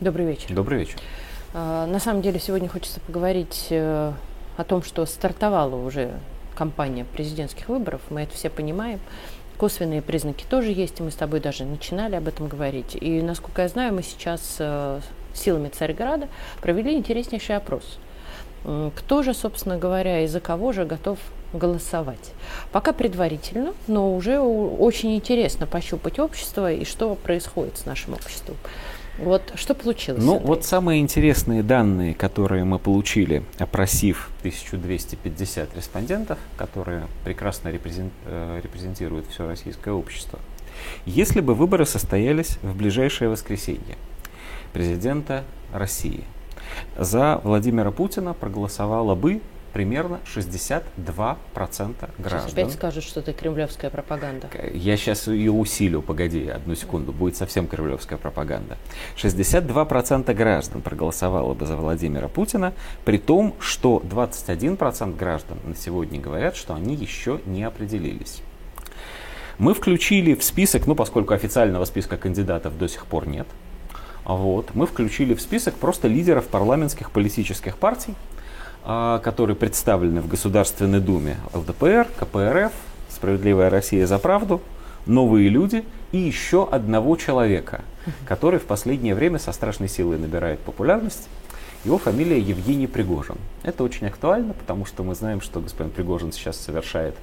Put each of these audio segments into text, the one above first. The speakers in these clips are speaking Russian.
Добрый вечер. Добрый вечер. А, на самом деле сегодня хочется поговорить э, о том, что стартовала уже кампания президентских выборов. Мы это все понимаем. Косвенные признаки тоже есть, и мы с тобой даже начинали об этом говорить. И, насколько я знаю, мы сейчас э, силами Царьграда провели интереснейший опрос. Кто же, собственно говоря, и за кого же готов голосовать. Пока предварительно, но уже очень интересно пощупать общество и что происходит с нашим обществом. Вот что получилось? Ну, вот самые интересные данные, которые мы получили, опросив 1250 респондентов, которые прекрасно э, репрезентируют все российское общество. Если бы выборы состоялись в ближайшее воскресенье президента России, за Владимира Путина проголосовало бы примерно 62% граждан. Сейчас опять скажут, что это кремлевская пропаганда. Я сейчас ее усилю, погоди, одну секунду, будет совсем кремлевская пропаганда. 62% граждан проголосовало бы за Владимира Путина, при том, что 21% граждан на сегодня говорят, что они еще не определились. Мы включили в список, ну поскольку официального списка кандидатов до сих пор нет, вот, мы включили в список просто лидеров парламентских политических партий, которые представлены в Государственной Думе ЛДПР, КПРФ, Справедливая Россия за правду, новые люди и еще одного человека, который в последнее время со страшной силой набирает популярность. Его фамилия Евгений Пригожин. Это очень актуально, потому что мы знаем, что господин Пригожин сейчас совершает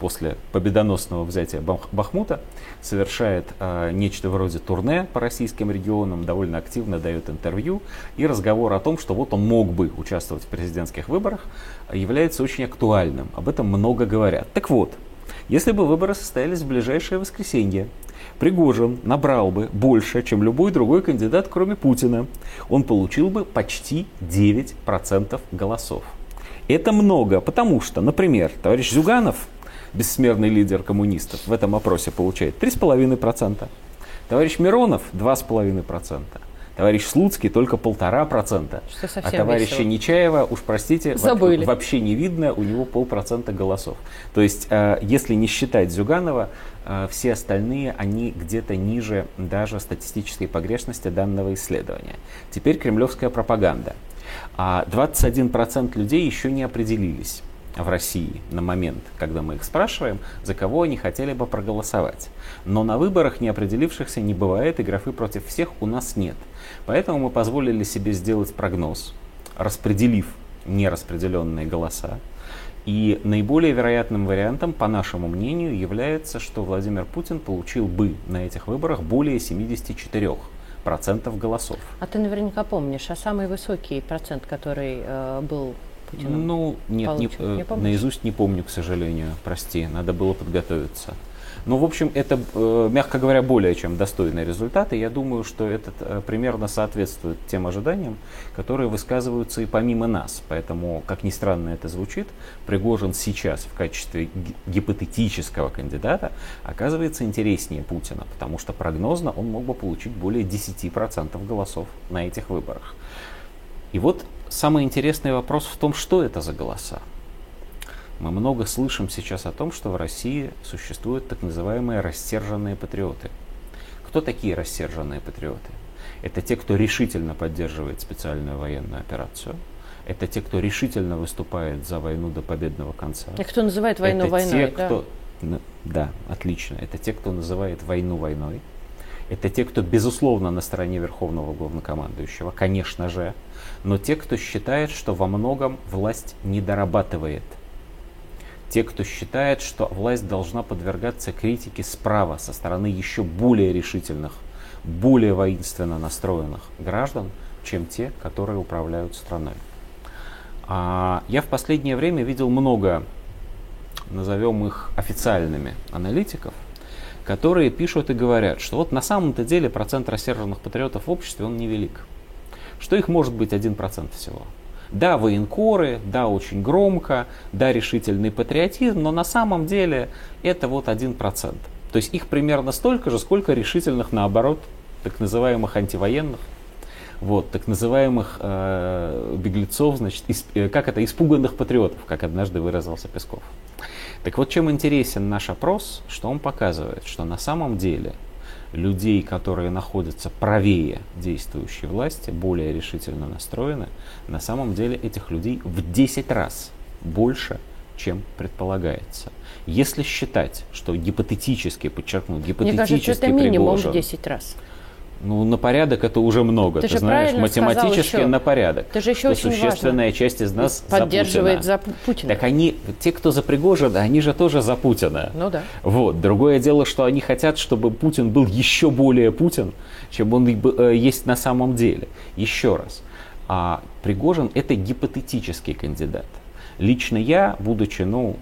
после победоносного взятия Бахмута совершает э, нечто вроде турне по российским регионам, довольно активно дает интервью, и разговор о том, что вот он мог бы участвовать в президентских выборах, является очень актуальным. Об этом много говорят. Так вот, если бы выборы состоялись в ближайшее воскресенье, Пригожин набрал бы больше, чем любой другой кандидат, кроме Путина. Он получил бы почти 9% голосов. Это много, потому что, например, товарищ Зюганов – бессмертный лидер коммунистов, в этом опросе получает 3,5%. Товарищ Миронов 2,5%. Товарищ Слуцкий только полтора процента. А товарища весело. Нечаева, уж простите, Забыли. вообще не видно, у него полпроцента голосов. То есть, э, если не считать Зюганова, э, все остальные, они где-то ниже даже статистической погрешности данного исследования. Теперь кремлевская пропаганда. А 21% людей еще не определились в России на момент, когда мы их спрашиваем, за кого они хотели бы проголосовать. Но на выборах неопределившихся не бывает, и графы против всех у нас нет. Поэтому мы позволили себе сделать прогноз, распределив нераспределенные голоса. И наиболее вероятным вариантом, по нашему мнению, является, что Владимир Путин получил бы на этих выборах более 74 процентов голосов. А ты наверняка помнишь, а самый высокий процент, который э, был Путина? Ну, нет, не, не э, наизусть не помню, к сожалению, прости, надо было подготовиться. Но, в общем, это, э, мягко говоря, более чем достойный результат, и я думаю, что это э, примерно соответствует тем ожиданиям, которые высказываются и помимо нас. Поэтому, как ни странно это звучит, Пригожин сейчас в качестве гипотетического кандидата оказывается интереснее Путина, потому что прогнозно он мог бы получить более 10% голосов на этих выборах. И вот самый интересный вопрос в том, что это за голоса. Мы много слышим сейчас о том, что в России существуют так называемые рассерженные патриоты. Кто такие рассерженные патриоты? Это те, кто решительно поддерживает специальную военную операцию. Это те, кто решительно выступает за войну до победного конца. И кто называет войну это войной, те, кто... да? Да, отлично. Это те, кто называет войну войной. Это те, кто, безусловно, на стороне Верховного Главнокомандующего, конечно же, но те, кто считает, что во многом власть не дорабатывает. Те, кто считает, что власть должна подвергаться критике справа, со стороны еще более решительных, более воинственно настроенных граждан, чем те, которые управляют страной. А я в последнее время видел много, назовем их официальными аналитиков, которые пишут и говорят, что вот на самом-то деле процент рассерженных патриотов в обществе, он невелик что их может быть 1% всего. Да, военкоры, да, очень громко, да, решительный патриотизм, но на самом деле это вот 1%. То есть их примерно столько же, сколько решительных, наоборот, так называемых антивоенных, вот, так называемых э, беглецов, значит, исп, э, как это, испуганных патриотов, как однажды выразился Песков. Так вот, чем интересен наш опрос, что он показывает, что на самом деле людей, которые находятся правее действующей власти, более решительно настроены, на самом деле этих людей в 10 раз больше, чем предполагается. Если считать, что гипотетически, подчеркну, гипотетически Мне кажется, это минимум в 10 раз. Ну, на порядок это уже много. Ты, ты знаешь, математически еще, на порядок. Это же еще что очень существенная важно. часть из нас поддерживает за Путина. за Путина. Так они, те, кто за Пригожина, они же тоже за Путина. Ну да. Вот. Другое дело, что они хотят, чтобы Путин был еще более Путин, чем он э, есть на самом деле. Еще раз. А Пригожин это гипотетический кандидат. Лично я, будучи, ну,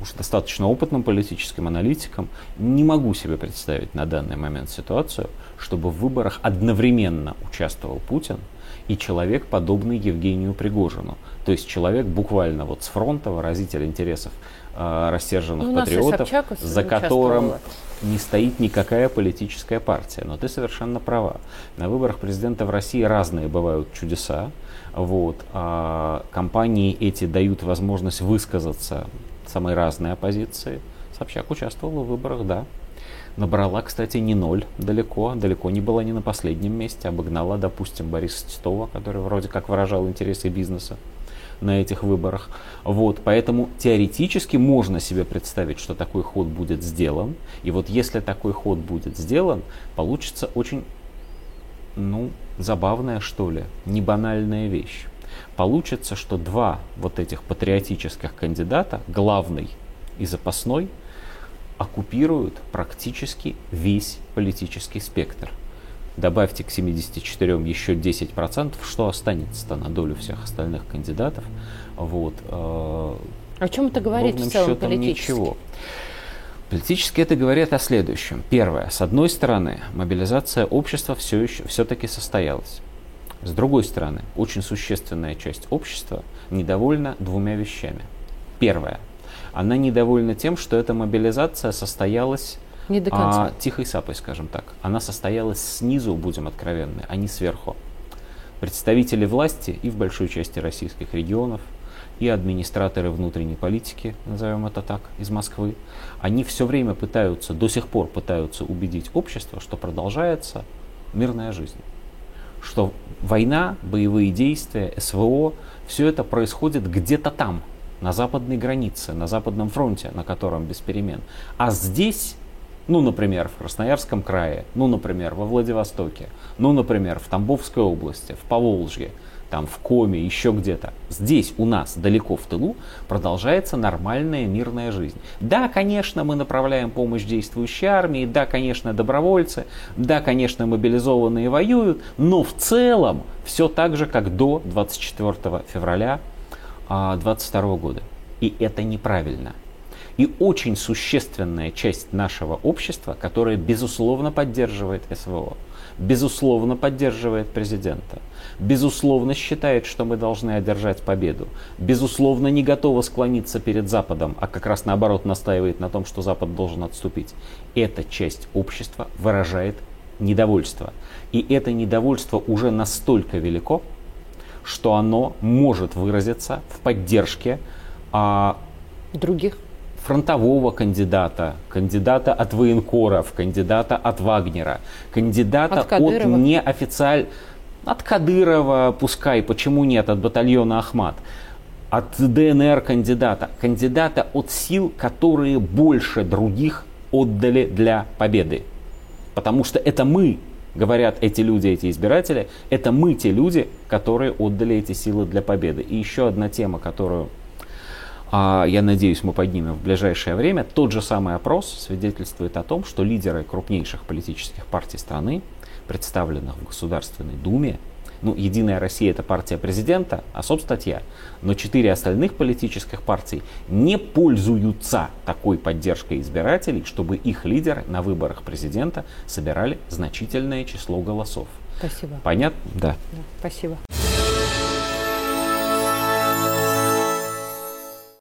уж достаточно опытным политическим аналитиком, не могу себе представить на данный момент ситуацию, чтобы в выборах одновременно участвовал Путин и человек, подобный Евгению Пригожину. То есть человек буквально вот с фронта, выразитель интересов э, рассерженных ну, патриотов, за которым не стоит никакая политическая партия. Но ты совершенно права. На выборах президента в России разные бывают чудеса. Вот. А компании эти дают возможность высказаться самые разные оппозиции. Собчак участвовала в выборах, да. Набрала, кстати, не ноль далеко, далеко не была не на последнем месте, обогнала, допустим, Бориса Титова, который вроде как выражал интересы бизнеса на этих выборах. Вот, поэтому теоретически можно себе представить, что такой ход будет сделан. И вот если такой ход будет сделан, получится очень, ну, забавная, что ли, не банальная вещь получится, что два вот этих патриотических кандидата, главный и запасной, оккупируют практически весь политический спектр. Добавьте к 74 еще 10%, что останется-то на долю всех остальных кандидатов. Вот, э, о чем это говорит в целом политически? Ничего. Политически это говорит о следующем. Первое. С одной стороны, мобилизация общества все еще все-таки состоялась. С другой стороны, очень существенная часть общества недовольна двумя вещами. Первое. Она недовольна тем, что эта мобилизация состоялась не до конца. А, тихой сапой, скажем так. Она состоялась снизу, будем откровенны, а не сверху. Представители власти и в большой части российских регионов, и администраторы внутренней политики, назовем это так, из Москвы, они все время пытаются, до сих пор пытаются убедить общество, что продолжается мирная жизнь что война, боевые действия, СВО, все это происходит где-то там, на западной границе, на западном фронте, на котором без перемен. А здесь, ну, например, в Красноярском крае, ну, например, во Владивостоке, ну, например, в Тамбовской области, в Поволжье, там в Коме, еще где-то. Здесь у нас, далеко в тылу, продолжается нормальная мирная жизнь. Да, конечно, мы направляем помощь действующей армии, да, конечно, добровольцы, да, конечно, мобилизованные воюют, но в целом все так же, как до 24 февраля 2022 а, года. И это неправильно. И очень существенная часть нашего общества, которая безусловно поддерживает СВО, безусловно поддерживает президента, безусловно считает, что мы должны одержать победу, безусловно не готова склониться перед Западом, а как раз наоборот настаивает на том, что Запад должен отступить. Эта часть общества выражает недовольство. И это недовольство уже настолько велико, что оно может выразиться в поддержке а, других фронтового кандидата, кандидата от военкоров, кандидата от Вагнера, кандидата от, от неофициаль... От Кадырова, пускай, почему нет, от батальона Ахмат, от ДНР кандидата, кандидата от сил, которые больше других отдали для победы. Потому что это мы, говорят эти люди, эти избиратели, это мы те люди, которые отдали эти силы для победы. И еще одна тема, которую я надеюсь, мы поднимем в ближайшее время, тот же самый опрос свидетельствует о том, что лидеры крупнейших политических партий страны, представленных в Государственной Думе, ну, Единая Россия это партия президента, особ статья, но четыре остальных политических партий не пользуются такой поддержкой избирателей, чтобы их лидеры на выборах президента собирали значительное число голосов. Спасибо. Понятно? Да. да спасибо.